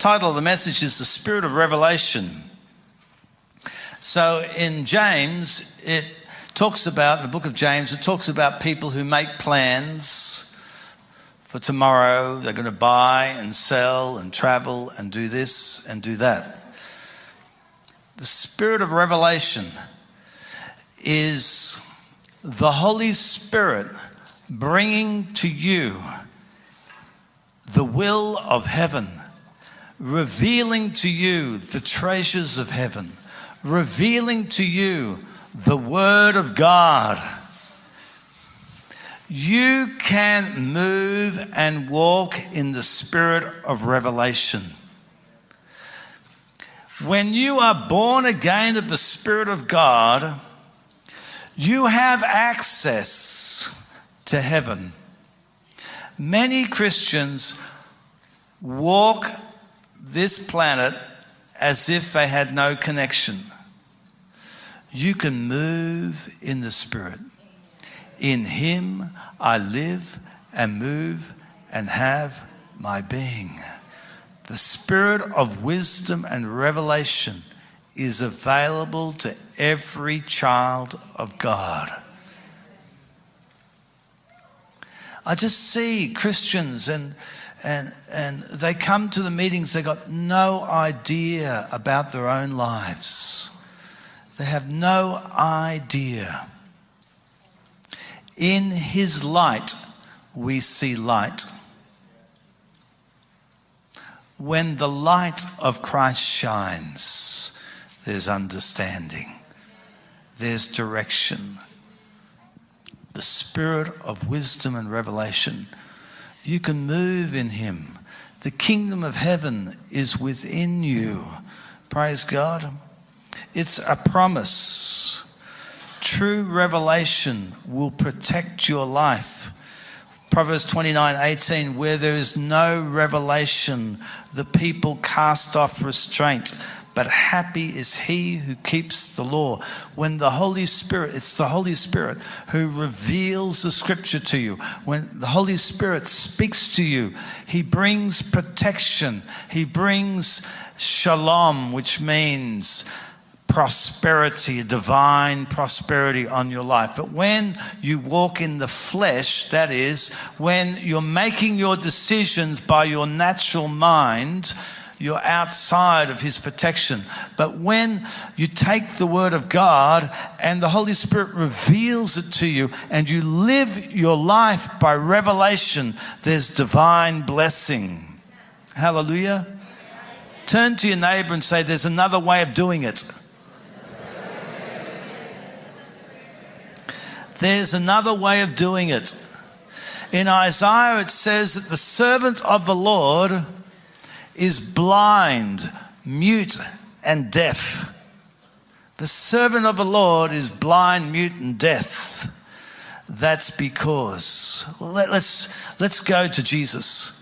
title of the message is The Spirit of Revelation. So in James, it talks about, the book of James, it talks about people who make plans for tomorrow. They're going to buy and sell and travel and do this and do that. The spirit of revelation is the Holy Spirit bringing to you the will of heaven, revealing to you the treasures of heaven, revealing to you the Word of God. You can move and walk in the spirit of revelation. When you are born again of the Spirit of God, you have access to heaven. Many Christians walk this planet as if they had no connection. You can move in the Spirit. In Him I live and move and have my being. The spirit of wisdom and revelation is available to every child of God. I just see Christians and and and they come to the meetings they've got no idea about their own lives. They have no idea. In his light we see light when the light of Christ shines, there's understanding, there's direction. The spirit of wisdom and revelation, you can move in Him. The kingdom of heaven is within you. Praise God. It's a promise. True revelation will protect your life Proverbs 29 18, where there is no revelation, the people cast off restraint. But happy is he who keeps the law. When the Holy Spirit, it's the Holy Spirit who reveals the scripture to you. When the Holy Spirit speaks to you, he brings protection. He brings shalom, which means prosperity, divine prosperity on your life. But when you walk in the flesh, that is, when you're making your decisions by your natural mind, you're outside of his protection. But when you take the word of God and the Holy Spirit reveals it to you and you live your life by revelation, there's divine blessing. Hallelujah. Turn to your neighbor and say, There's another way of doing it. There's another way of doing it. In Isaiah, it says that the servant of the Lord is blind, mute, and deaf. The servant of the Lord is blind, mute, and deaf. That's because, let, us let's go to Jesus.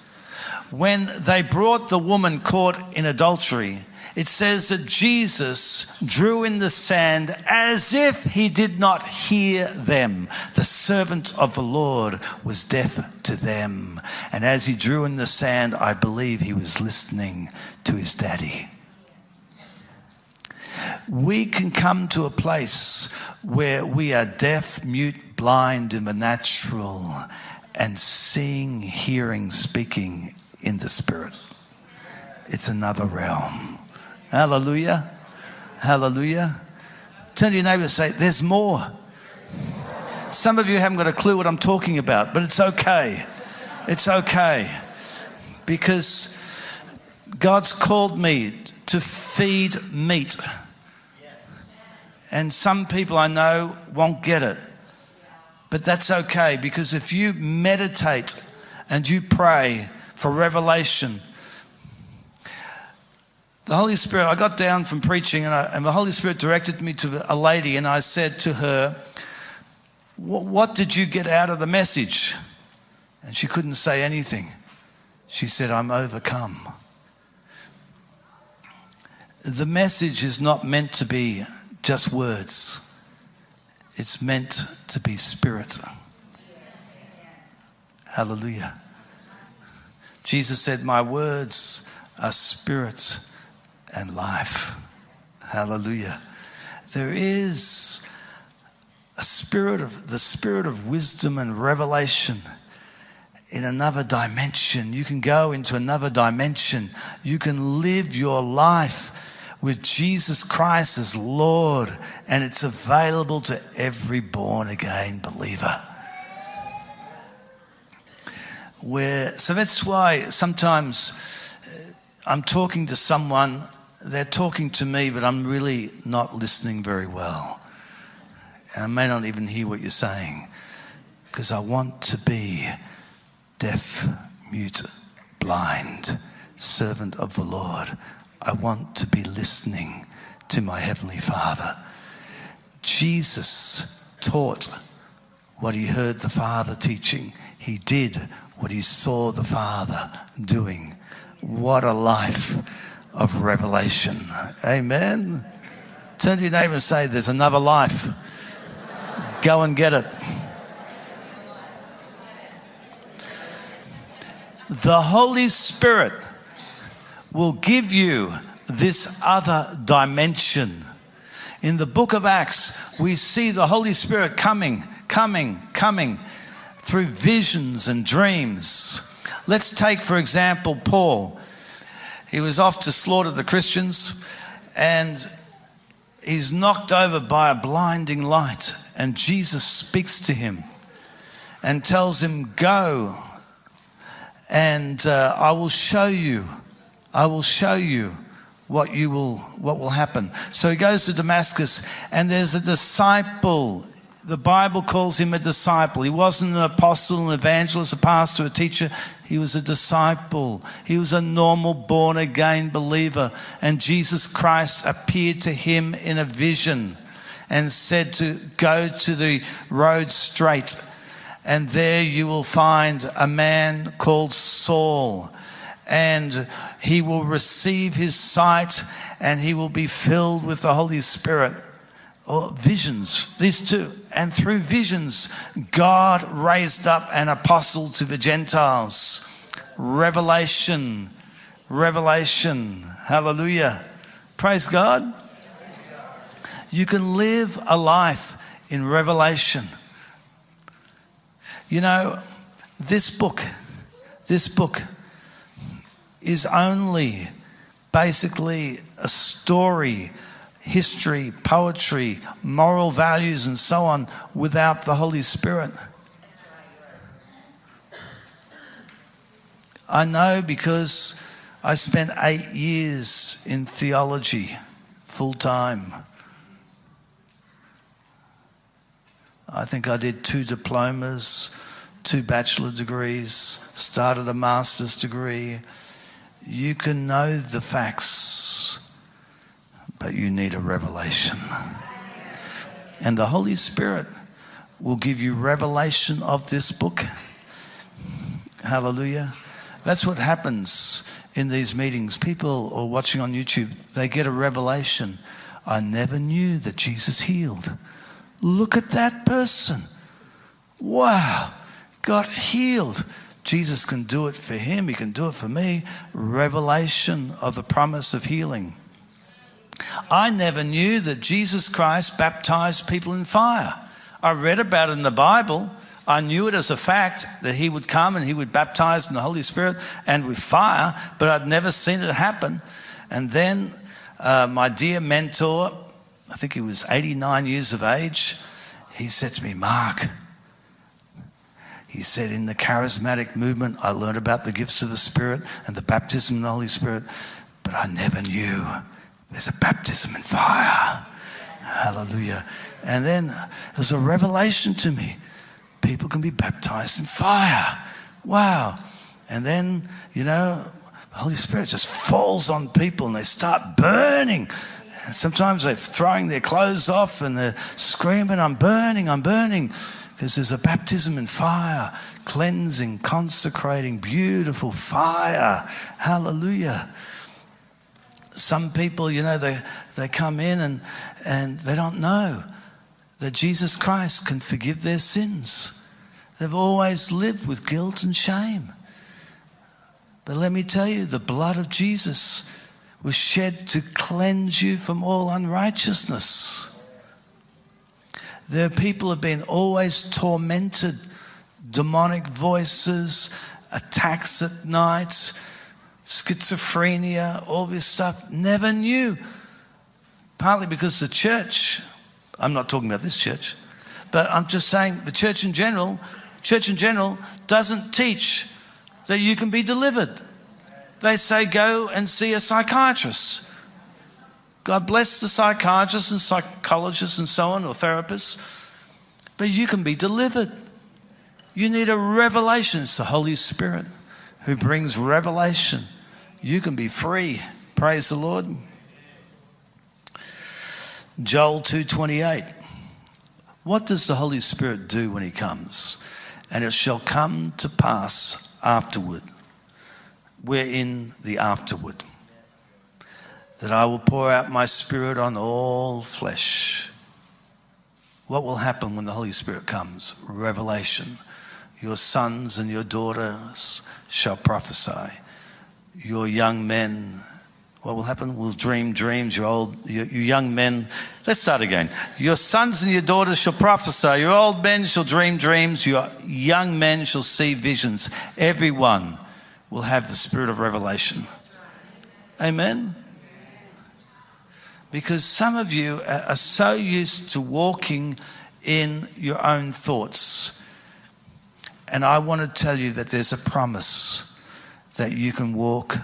When they brought the woman caught in adultery, it says that Jesus drew in the sand as if he did not hear them. The servant of the Lord was deaf to them. And as he drew in the sand, I believe he was listening to his daddy. We can come to a place where we are deaf, mute, blind in the natural, and seeing, hearing, speaking in the spirit. It's another realm. Hallelujah. Hallelujah. Turn to your neighbor and say, There's more. Some of you haven't got a clue what I'm talking about, but it's okay. It's okay. Because God's called me to feed meat. And some people I know won't get it. But that's okay because if you meditate and you pray for revelation the Holy Spirit, I got down from preaching and, I, and the Holy Spirit directed me to a lady and I said to her, What did you get out of the message? And she couldn't say anything. She said, I'm overcome. The message is not meant to be just words, it's meant to be spirit. Hallelujah. Jesus said, My words are spirit and life. Hallelujah. There is a spirit of the spirit of wisdom and revelation in another dimension. You can go into another dimension. You can live your life with Jesus Christ as Lord, and it's available to every born again believer. Where, so that's why sometimes uh, I'm talking to someone, they're talking to me, but I'm really not listening very well. And I may not even hear what you're saying because I want to be deaf, mute, blind, servant of the Lord. I want to be listening to my Heavenly Father. Jesus taught what he heard the Father teaching, he did what he saw the Father doing. What a life of revelation. Amen. Turn to your neighbor and say, There's another life. Go and get it. The Holy Spirit will give you this other dimension. In the book of Acts, we see the Holy Spirit coming, coming, coming through visions and dreams. Let's take, for example, Paul. He was off to slaughter the Christians and he's knocked over by a blinding light. And Jesus speaks to him and tells him, Go and uh, I will show you I will show you what you will what will happen. So he goes to Damascus and there's a disciple. The Bible calls him a disciple. He wasn't an apostle, an evangelist, a pastor, a teacher. He was a disciple. He was a normal born again believer. And Jesus Christ appeared to him in a vision and said to go to the road straight. And there you will find a man called Saul and he will receive his sight and he will be filled with the Holy Spirit. Or visions, these two. And through visions, God raised up an apostle to the Gentiles. Revelation, revelation. Hallelujah. Praise God. You can live a life in revelation. You know, this book, this book is only basically a story, history, poetry, moral values, and so on without the Holy Spirit. I know because I spent eight years in theology full time. I think I did two diplomas, two bachelor degrees, started a master's degree you can know the facts, but you need a revelation. And the Holy Spirit will give you revelation of this book. Hallelujah. That's what happens in these meetings. People are watching on YouTube, they get a revelation. I never knew that Jesus healed. Look at that person. Wow, got healed. Jesus can do it for him, he can do it for me. Revelation of the promise of healing. I never knew that Jesus Christ baptized people in fire. I read about it in the Bible. I knew it as a fact that he would come and he would baptize in the Holy Spirit and with fire, but I'd never seen it happen. And then uh, my dear mentor, I think he was 89 years of age, he said to me, Mark, he said, In the charismatic movement, I learned about the gifts of the Spirit and the baptism of the Holy Spirit, but I never knew there's a baptism in fire. Hallelujah. And then uh, there's a revelation to me people can be baptized in fire. Wow. And then, you know, the Holy Spirit just falls on people and they start burning. And sometimes they're throwing their clothes off and they're screaming, I'm burning, I'm burning because there's a baptism in fire, cleansing, consecrating, beautiful fire. Hallelujah. Some people, you know, they, they come in and, and they don't know that Jesus Christ can forgive their sins. They've always lived with guilt and shame. But let me tell you, the blood of Jesus was shed to cleanse you from all unrighteousness. There people have been always tormented, demonic voices, attacks at night, schizophrenia, all this stuff, never knew. Partly because the church, I'm not talking about this church, but I'm just saying the church in general, church in general doesn't teach that you can be delivered. They say go and see a psychiatrist. God bless the psychiatrists and psychologists and so on, or therapists, but you can be delivered. You need a revelation. It's the Holy Spirit who brings revelation. You can be free. Praise the Lord. Joel 2:28. What does the Holy Spirit do when he comes? And it shall come to pass afterward. We're in the afterward. That I will pour out my spirit on all flesh. What will happen when the Holy Spirit comes? Revelation. Your sons and your daughters shall prophesy. Your young men, what will happen? Will dream dreams. Your old, your, your young men. Let's start again. Your sons and your daughters shall prophesy. Your old men shall dream dreams. Your young men shall see visions. Everyone will have the spirit of revelation. Amen. Because some of you are so used to walking in your own thoughts. And I want to tell you that there's a promise that you can walk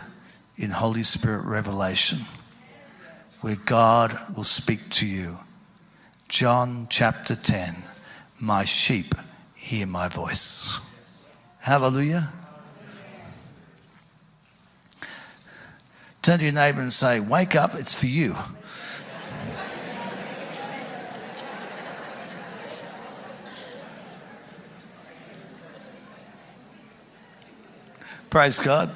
in Holy Spirit revelation where God will speak to you. John chapter 10 My sheep hear my voice. Hallelujah. Turn to your neighbor and say, Wake up, it's for you. Praise God.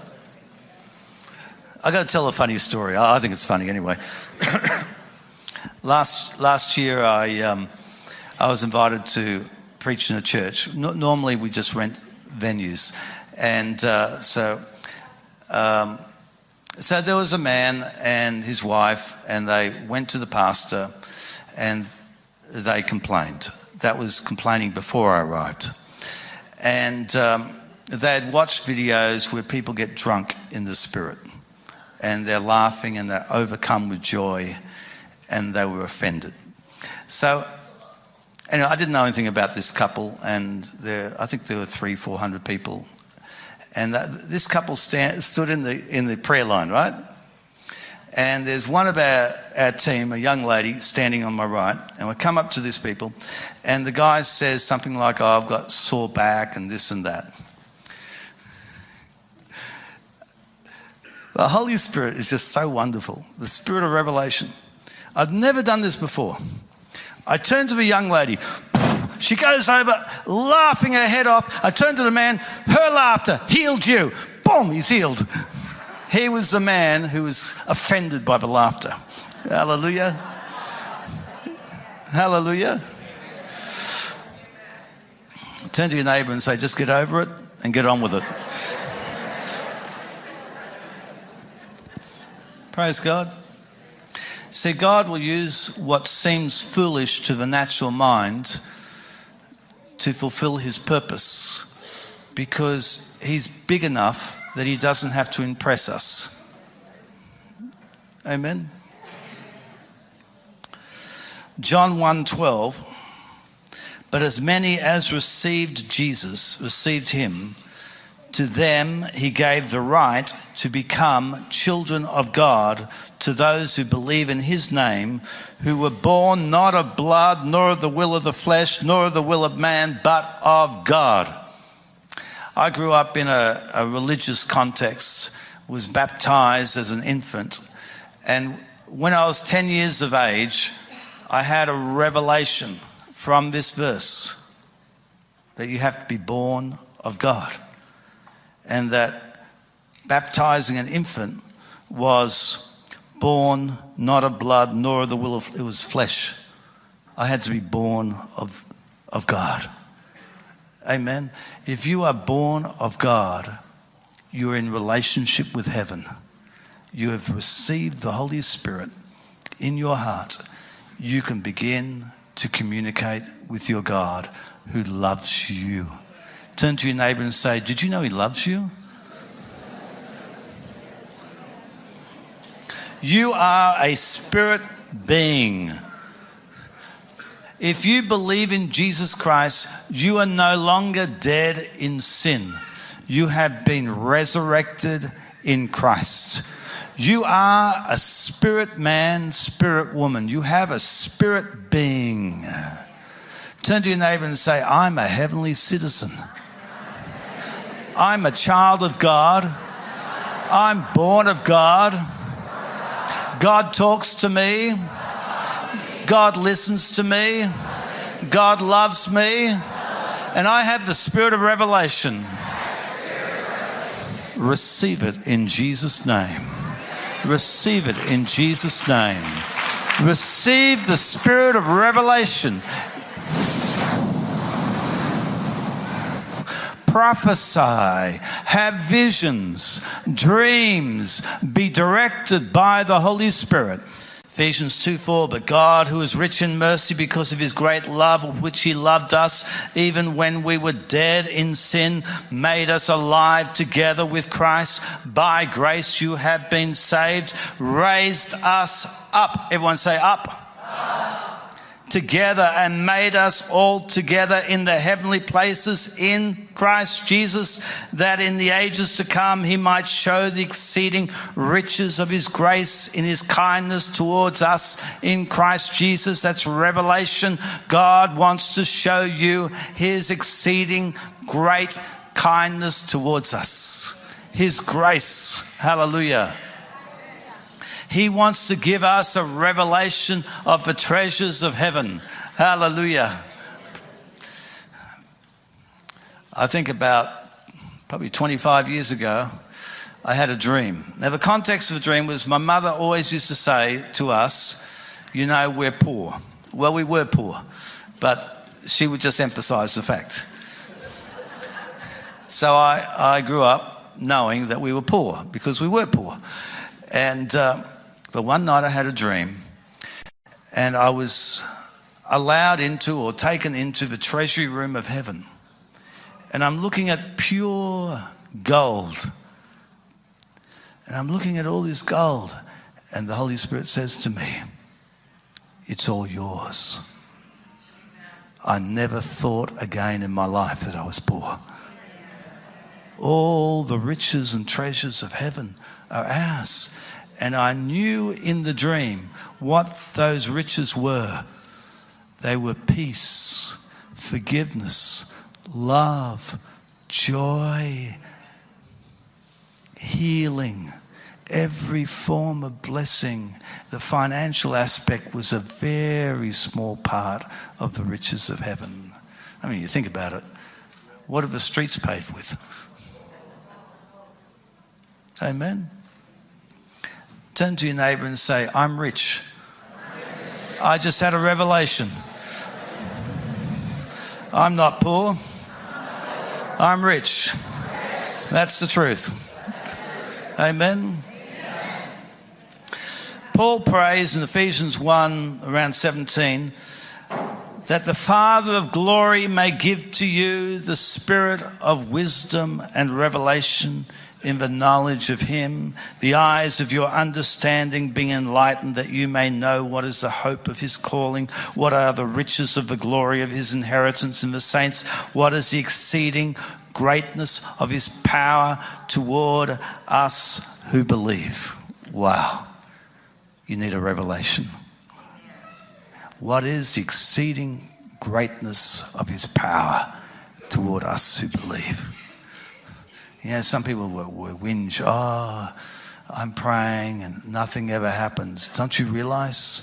I got to tell a funny story. I think it's funny anyway. last last year, I um, I was invited to preach in a church. No, normally, we just rent venues, and uh, so um, so there was a man and his wife, and they went to the pastor and they complained. That was complaining before I arrived. And um, they had watched videos where people get drunk in the spirit and they're laughing and they're overcome with joy and they were offended. So, anyway, I didn't know anything about this couple, and there, I think there were three, four hundred people and that, this couple stand, stood in the, in the prayer line, right? And there's one of our, our team, a young lady, standing on my right. And we come up to these people, and the guy says something like, Oh, I've got sore back and this and that. The Holy Spirit is just so wonderful. The Spirit of revelation. I've never done this before. I turned to the young lady, she goes over, laughing her head off. I turn to the man, her laughter healed you. Boom, he's healed. He was the man who was offended by the laughter. Hallelujah. Hallelujah. Turn to your neighbor and say, just get over it and get on with it. Praise God. See, God will use what seems foolish to the natural mind to fulfill his purpose because he's big enough that he doesn't have to impress us. Amen. John 1:12 But as many as received Jesus received him to them he gave the right to become children of God to those who believe in his name, who were born not of blood, nor of the will of the flesh, nor of the will of man, but of God. I grew up in a, a religious context, was baptized as an infant, and when I was 10 years of age, I had a revelation from this verse that you have to be born of God and that baptizing an infant was born not of blood nor of the will of it was flesh. I had to be born of, of God. Amen. If you are born of God, you're in relationship with heaven. You have received the Holy Spirit in your heart. You can begin to communicate with your God who loves you. Turn to your neighbor and say, Did you know he loves you? You are a spirit being. If you believe in Jesus Christ, you are no longer dead in sin. You have been resurrected in Christ. You are a spirit man, spirit woman. You have a spirit being. Turn to your neighbor and say, I'm a heavenly citizen. I'm a child of God. I'm born of God. God talks to me. God listens to me. God loves me. And I have the spirit of revelation. Receive it in Jesus' name. Receive it in Jesus' name. Receive the spirit of revelation. Prophesy, have visions, dreams, be directed by the Holy Spirit. Ephesians 2 4, but God, who is rich in mercy because of his great love with which he loved us, even when we were dead in sin, made us alive together with Christ. By grace you have been saved, raised us up. Everyone say, up. up together and made us all together in the heavenly places in Christ Jesus, that in the ages to come he might show the exceeding riches of his grace in his kindness towards us in Christ Jesus. That's revelation. God wants to show you his exceeding great kindness towards us, his grace. Hallelujah. He wants to give us a revelation of the treasures of heaven. Hallelujah. I think about probably 25 years ago, I had a dream. Now, the context of the dream was my mother always used to say to us, You know, we're poor. Well, we were poor, but she would just emphasize the fact. So I, I grew up knowing that we were poor because we were poor. And uh, but one night I had a dream and I was allowed into or taken into the treasury room of heaven. And I'm looking at pure gold. And I'm looking at all this gold. And the Holy Spirit says to me, It's all yours. I never thought again in my life that I was poor. All the riches and treasures of heaven are ours. And I knew in the dream what those riches were. They were peace, forgiveness, love, joy, healing, every form of blessing. The financial aspect was a very small part of the riches of heaven. I mean, you think about it. What are the streets paved with? Amen. Turn to your neighbor and say, I'm rich. I just had a revelation. I'm not poor. I'm rich. That's the truth. Amen. Paul prays in Ephesians 1, around 17, that the Father of glory may give to you the spirit of wisdom and revelation in the knowledge of him, the eyes of your understanding being enlightened, that you may know what is the hope of his calling, what are the riches of the glory of his inheritance in the saints, what is the exceeding greatness of his power toward us who believe. Wow. You need a revelation. What is the exceeding greatness of his power toward us who believe? You know, some people will, will whinge, oh, I'm praying and nothing ever happens. Don't you realize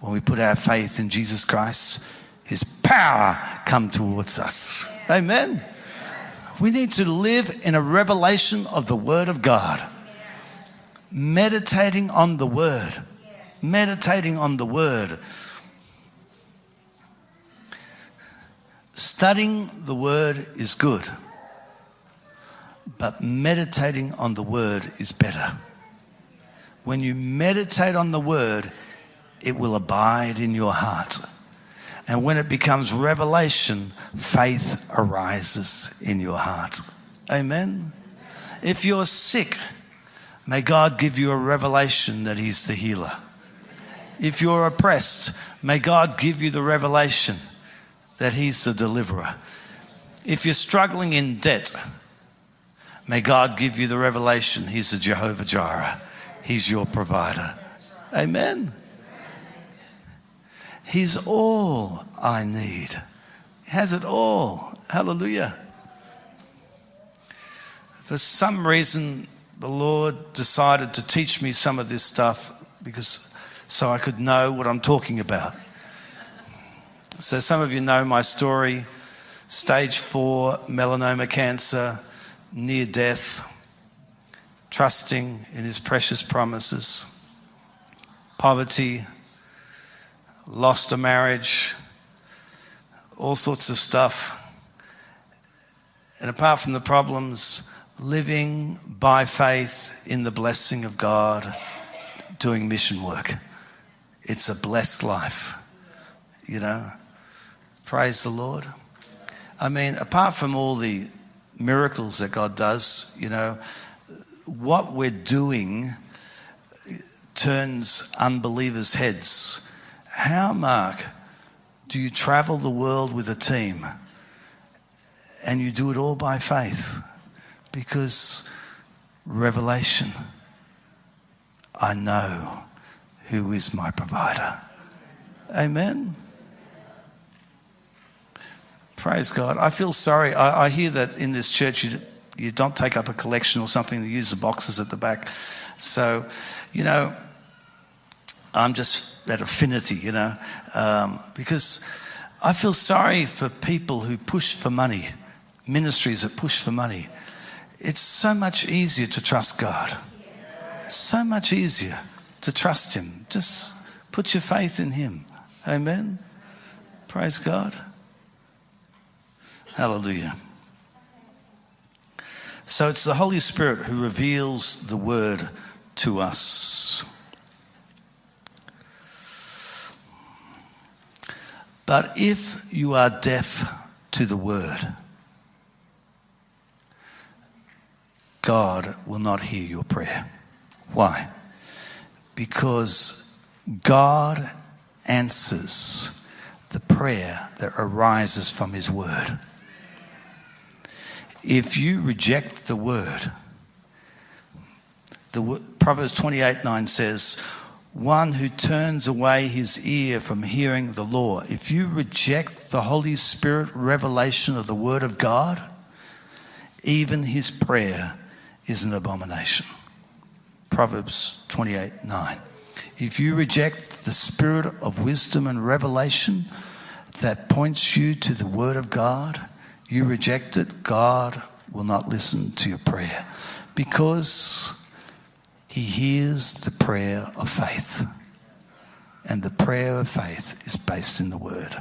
when we put our faith in Jesus Christ, his power come towards us. Amen. We need to live in a revelation of the word of God. Meditating on the word. Meditating on the word. Studying the word is good. But meditating on the word is better. When you meditate on the word, it will abide in your heart. And when it becomes revelation, faith arises in your heart. Amen. If you're sick, may God give you a revelation that He's the healer. If you're oppressed, may God give you the revelation that He's the deliverer. If you're struggling in debt, may God give you the revelation He's the Jehovah Jireh. He's your provider. Amen. He's all I need. He has it all. Hallelujah. For some reason, the Lord decided to teach me some of this stuff because so I could know what I'm talking about. So, some of you know my story stage four melanoma cancer, near death, trusting in His precious promises, poverty, lost a marriage, all sorts of stuff. And apart from the problems, living by faith in the blessing of God, doing mission work. It's a blessed life, you know. Praise the Lord. I mean, apart from all the miracles that God does, you know, what we're doing turns unbelievers' heads. How, Mark, do you travel the world with a team and you do it all by faith? Because revelation, I know who is my provider. Amen. Praise God. I feel sorry. I, I hear that in this church you, you don't take up a collection or something, you use the boxes at the back. So, you know, I'm just that affinity, you know, um, because I feel sorry for people who push for money, ministries that push for money. It's so much easier to trust God. So much easier to trust Him. Just put your faith in Him. Amen. Praise God. Hallelujah. So it's the Holy Spirit who reveals the word to us. But if you are deaf to the word, God will not hear your prayer. Why? Because God answers the prayer that arises from His word. If you reject the word, the Proverbs 28 9 says, one who turns away his ear from hearing the law. If you reject the Holy Spirit revelation of the Word of God, even his prayer is an abomination. Proverbs 28 9. If you reject the spirit of wisdom and revelation that points you to the Word of God, you reject it, God will not listen to your prayer because He hears the prayer of faith. And the prayer of faith is based in the Word.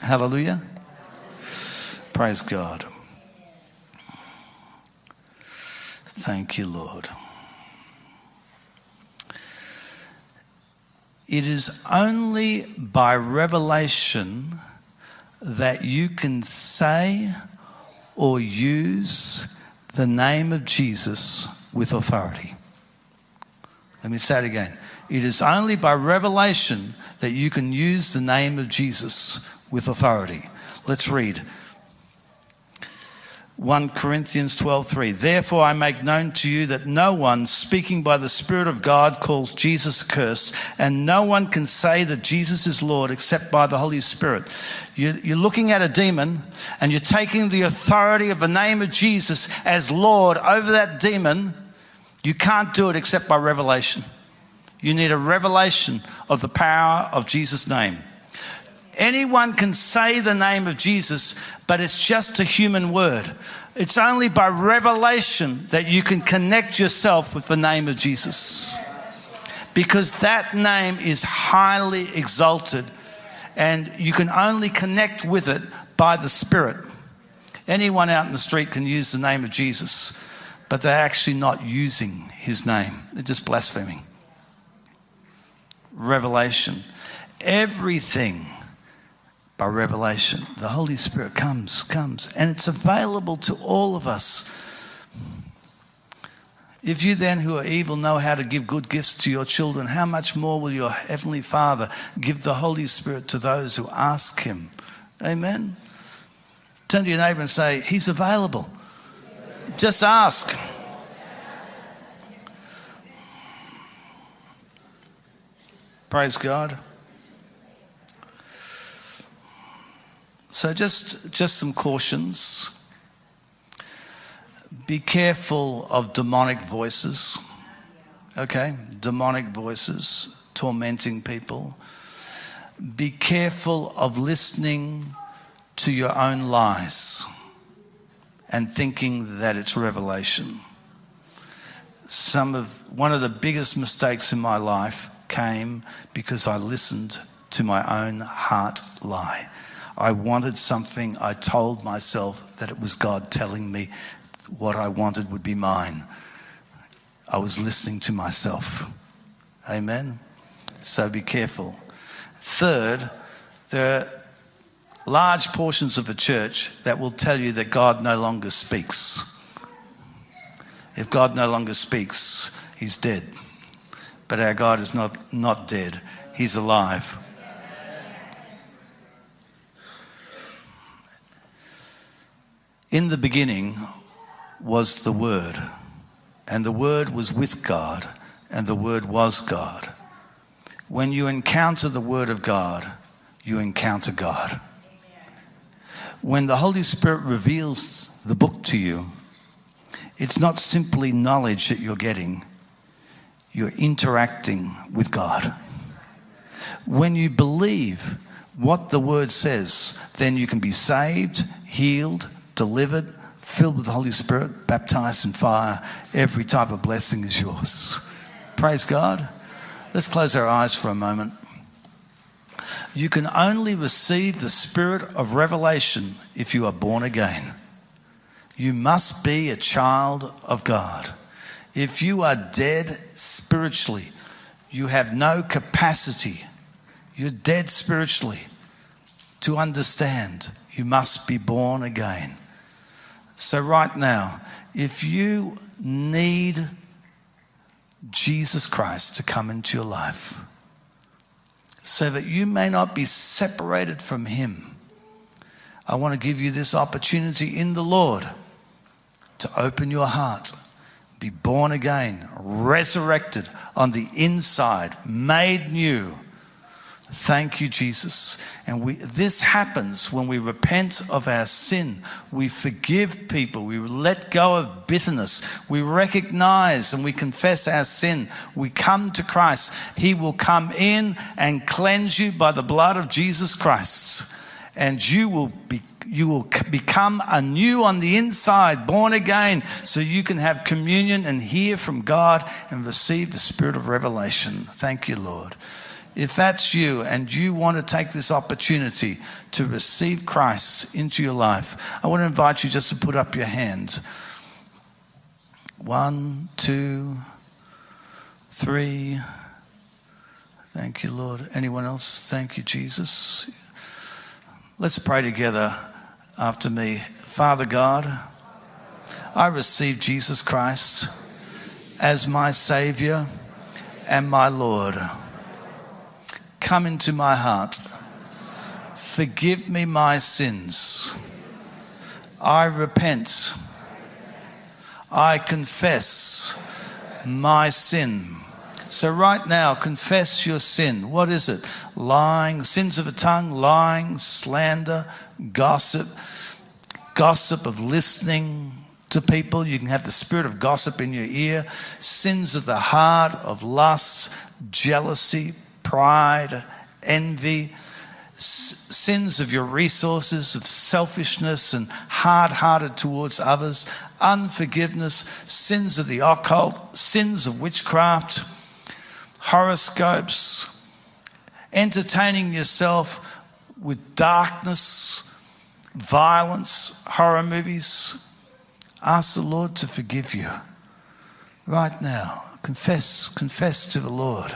Hallelujah. Praise God. Thank you, Lord. It is only by revelation that you can say or use the name of Jesus with authority. Let me say it again. It is only by revelation that you can use the name of Jesus with authority. Let's read 1 Corinthians 12:3 Therefore I make known to you that no one speaking by the spirit of God calls Jesus accursed and no one can say that Jesus is Lord except by the Holy Spirit. You're looking at a demon and you're taking the authority of the name of Jesus as Lord over that demon. You can't do it except by revelation. You need a revelation of the power of Jesus' name. Anyone can say the name of Jesus, but it's just a human word. It's only by revelation that you can connect yourself with the name of Jesus. Because that name is highly exalted, and you can only connect with it by the Spirit. Anyone out in the street can use the name of Jesus, but they're actually not using his name. They're just blaspheming. Revelation. Everything by revelation. The Holy Spirit comes, comes, and it's available to all of us. If you then, who are evil, know how to give good gifts to your children, how much more will your Heavenly Father give the Holy Spirit to those who ask Him? Amen. Turn to your neighbor and say, He's available. Just ask. Praise God. So just just some cautions. Be careful of demonic voices. Okay? Demonic voices tormenting people. Be careful of listening to your own lies and thinking that it's revelation. Some of one of the biggest mistakes in my life came because I listened to my own heart lie. I wanted something, I told myself that it was God telling me what I wanted would be mine. I was listening to myself. Amen? So be careful. Third, there are large portions of the church that will tell you that God no longer speaks. If God no longer speaks, he's dead. But our God is not, not dead, he's alive. In the beginning was the Word, and the Word was with God, and the Word was God. When you encounter the Word of God, you encounter God. When the Holy Spirit reveals the book to you, it's not simply knowledge that you're getting, you're interacting with God. When you believe what the Word says, then you can be saved, healed, delivered, filled with the Holy Spirit, baptized in fire. Every type of blessing is yours. Praise God. Let's close our eyes for a moment. You can only receive the spirit of revelation if you are born again. You must be a child of God. If you are dead spiritually, you have no capacity. You're dead spiritually to understand. You must be born again. So, right now, if you need Jesus Christ to come into your life so that you may not be separated from Him, I want to give you this opportunity in the Lord to open your heart, be born again, resurrected on the inside, made new Thank you, Jesus. And we, this happens when we repent of our sin. We forgive people. We let go of bitterness. We recognize and we confess our sin. We come to Christ. He will come in and cleanse you by the blood of Jesus Christ. And you will be you will become anew on the inside, born again, so you can have communion and hear from God and receive the spirit of revelation. Thank you, Lord. If that's you and you want to take this opportunity to receive Christ into your life, I want to invite you just to put up your hands. One, two, three. Thank you, Lord. Anyone else? Thank you, Jesus. Let's pray together after me. Father God, I receive Jesus Christ as my Savior and my Lord. Come into my heart. Forgive me my sins. I repent. I confess my sin. So, right now, confess your sin. What is it? Lying, sins of the tongue, lying, slander, gossip, gossip of listening to people. You can have the spirit of gossip in your ear, sins of the heart, of lust, jealousy, pride, envy, sins of your resources, of selfishness and hard hearted towards others, unforgiveness, sins of the occult, sins of witchcraft, horoscopes, entertaining yourself with darkness, violence, horror movies, ask the Lord to forgive you right now. Confess, confess to the Lord.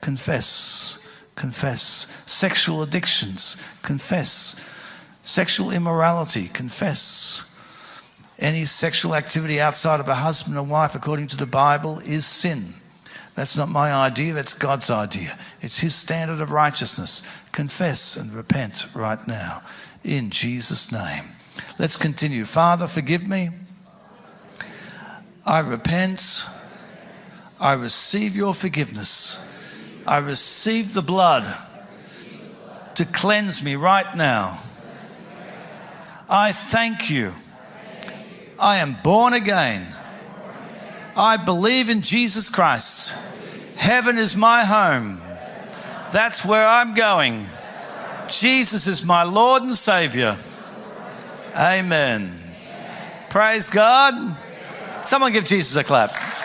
Confess, confess. Sexual addictions, confess. Sexual immorality, confess. Any sexual activity outside of a husband and wife, according to the Bible, is sin. That's not my idea, that's God's idea. It's His standard of righteousness. Confess and repent right now in Jesus' name. Let's continue. Father, forgive me. I repent. I receive your forgiveness. I receive the blood to cleanse me right now. I thank you. I am born again. I believe in Jesus Christ. Heaven is my home. That's where I'm going. Jesus is my Lord and Savior. Amen. Praise God. Someone give Jesus a clap.